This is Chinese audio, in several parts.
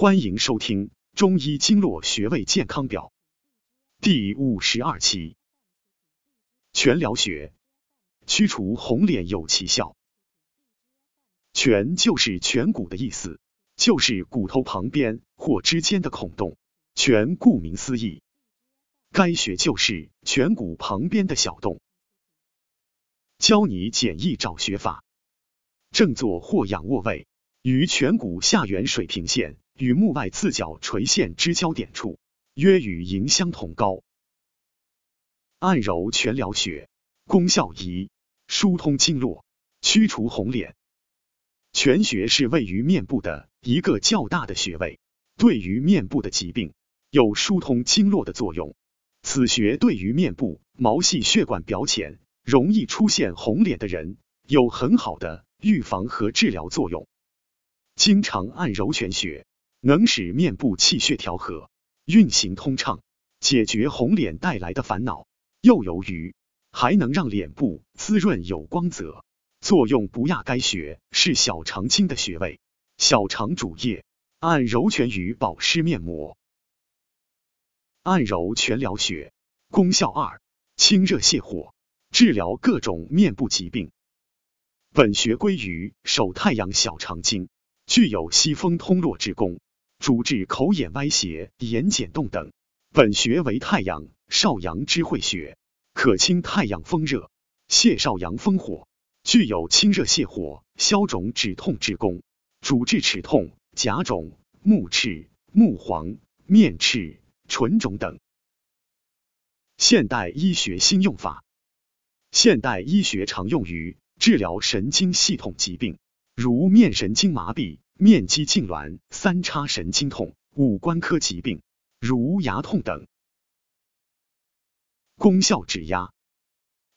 欢迎收听《中医经络穴位健康表》第五十二期。全髎穴驱除红脸有奇效。颧就是颧骨的意思，就是骨头旁边或之间的孔洞。颧顾名思义，该穴就是颧骨旁边的小洞。教你简易找穴法：正坐或仰卧位，于颧骨下缘水平线。与目外刺角垂线之交点处，约与迎相同高。按揉全髎穴，功效一：疏通经络，驱除红脸。全穴是位于面部的一个较大的穴位，对于面部的疾病有疏通经络的作用。此穴对于面部毛细血管表浅、容易出现红脸的人有很好的预防和治疗作用。经常按揉全穴。能使面部气血调和，运行通畅，解决红脸带来的烦恼。又由于还能让脸部滋润有光泽，作用不亚。该穴是小肠经的穴位，小肠主液，按揉全于保湿面膜。按揉全疗穴，功效二：清热泻火，治疗各种面部疾病。本穴归于手太阳小肠经，具有吸风通络之功。主治口眼歪斜、眼睑动等。本穴为太阳少阳之会穴，可清太阳风热，泻少阳风火，具有清热泻火、消肿止痛之功。主治齿痛、甲肿、目赤、目黄、面赤、唇肿等。现代医学新用法，现代医学常用于治疗神经系统疾病，如面神经麻痹。面肌痉挛、三叉神经痛、五官科疾病，如牙痛等。功效指压。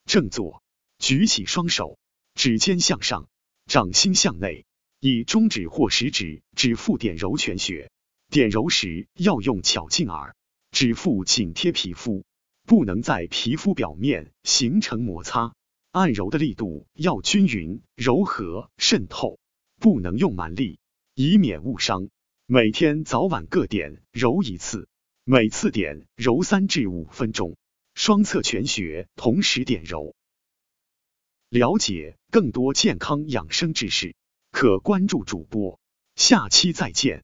正坐，举起双手，指尖向上，掌心向内，以中指或食指指腹点揉全穴。点揉时要用巧劲儿，指腹紧贴皮肤，不能在皮肤表面形成摩擦。按揉的力度要均匀、柔和、渗透，不能用蛮力。以免误伤。每天早晚各点揉一次，每次点揉三至五分钟，双侧全穴同时点揉。了解更多健康养生知识，可关注主播。下期再见。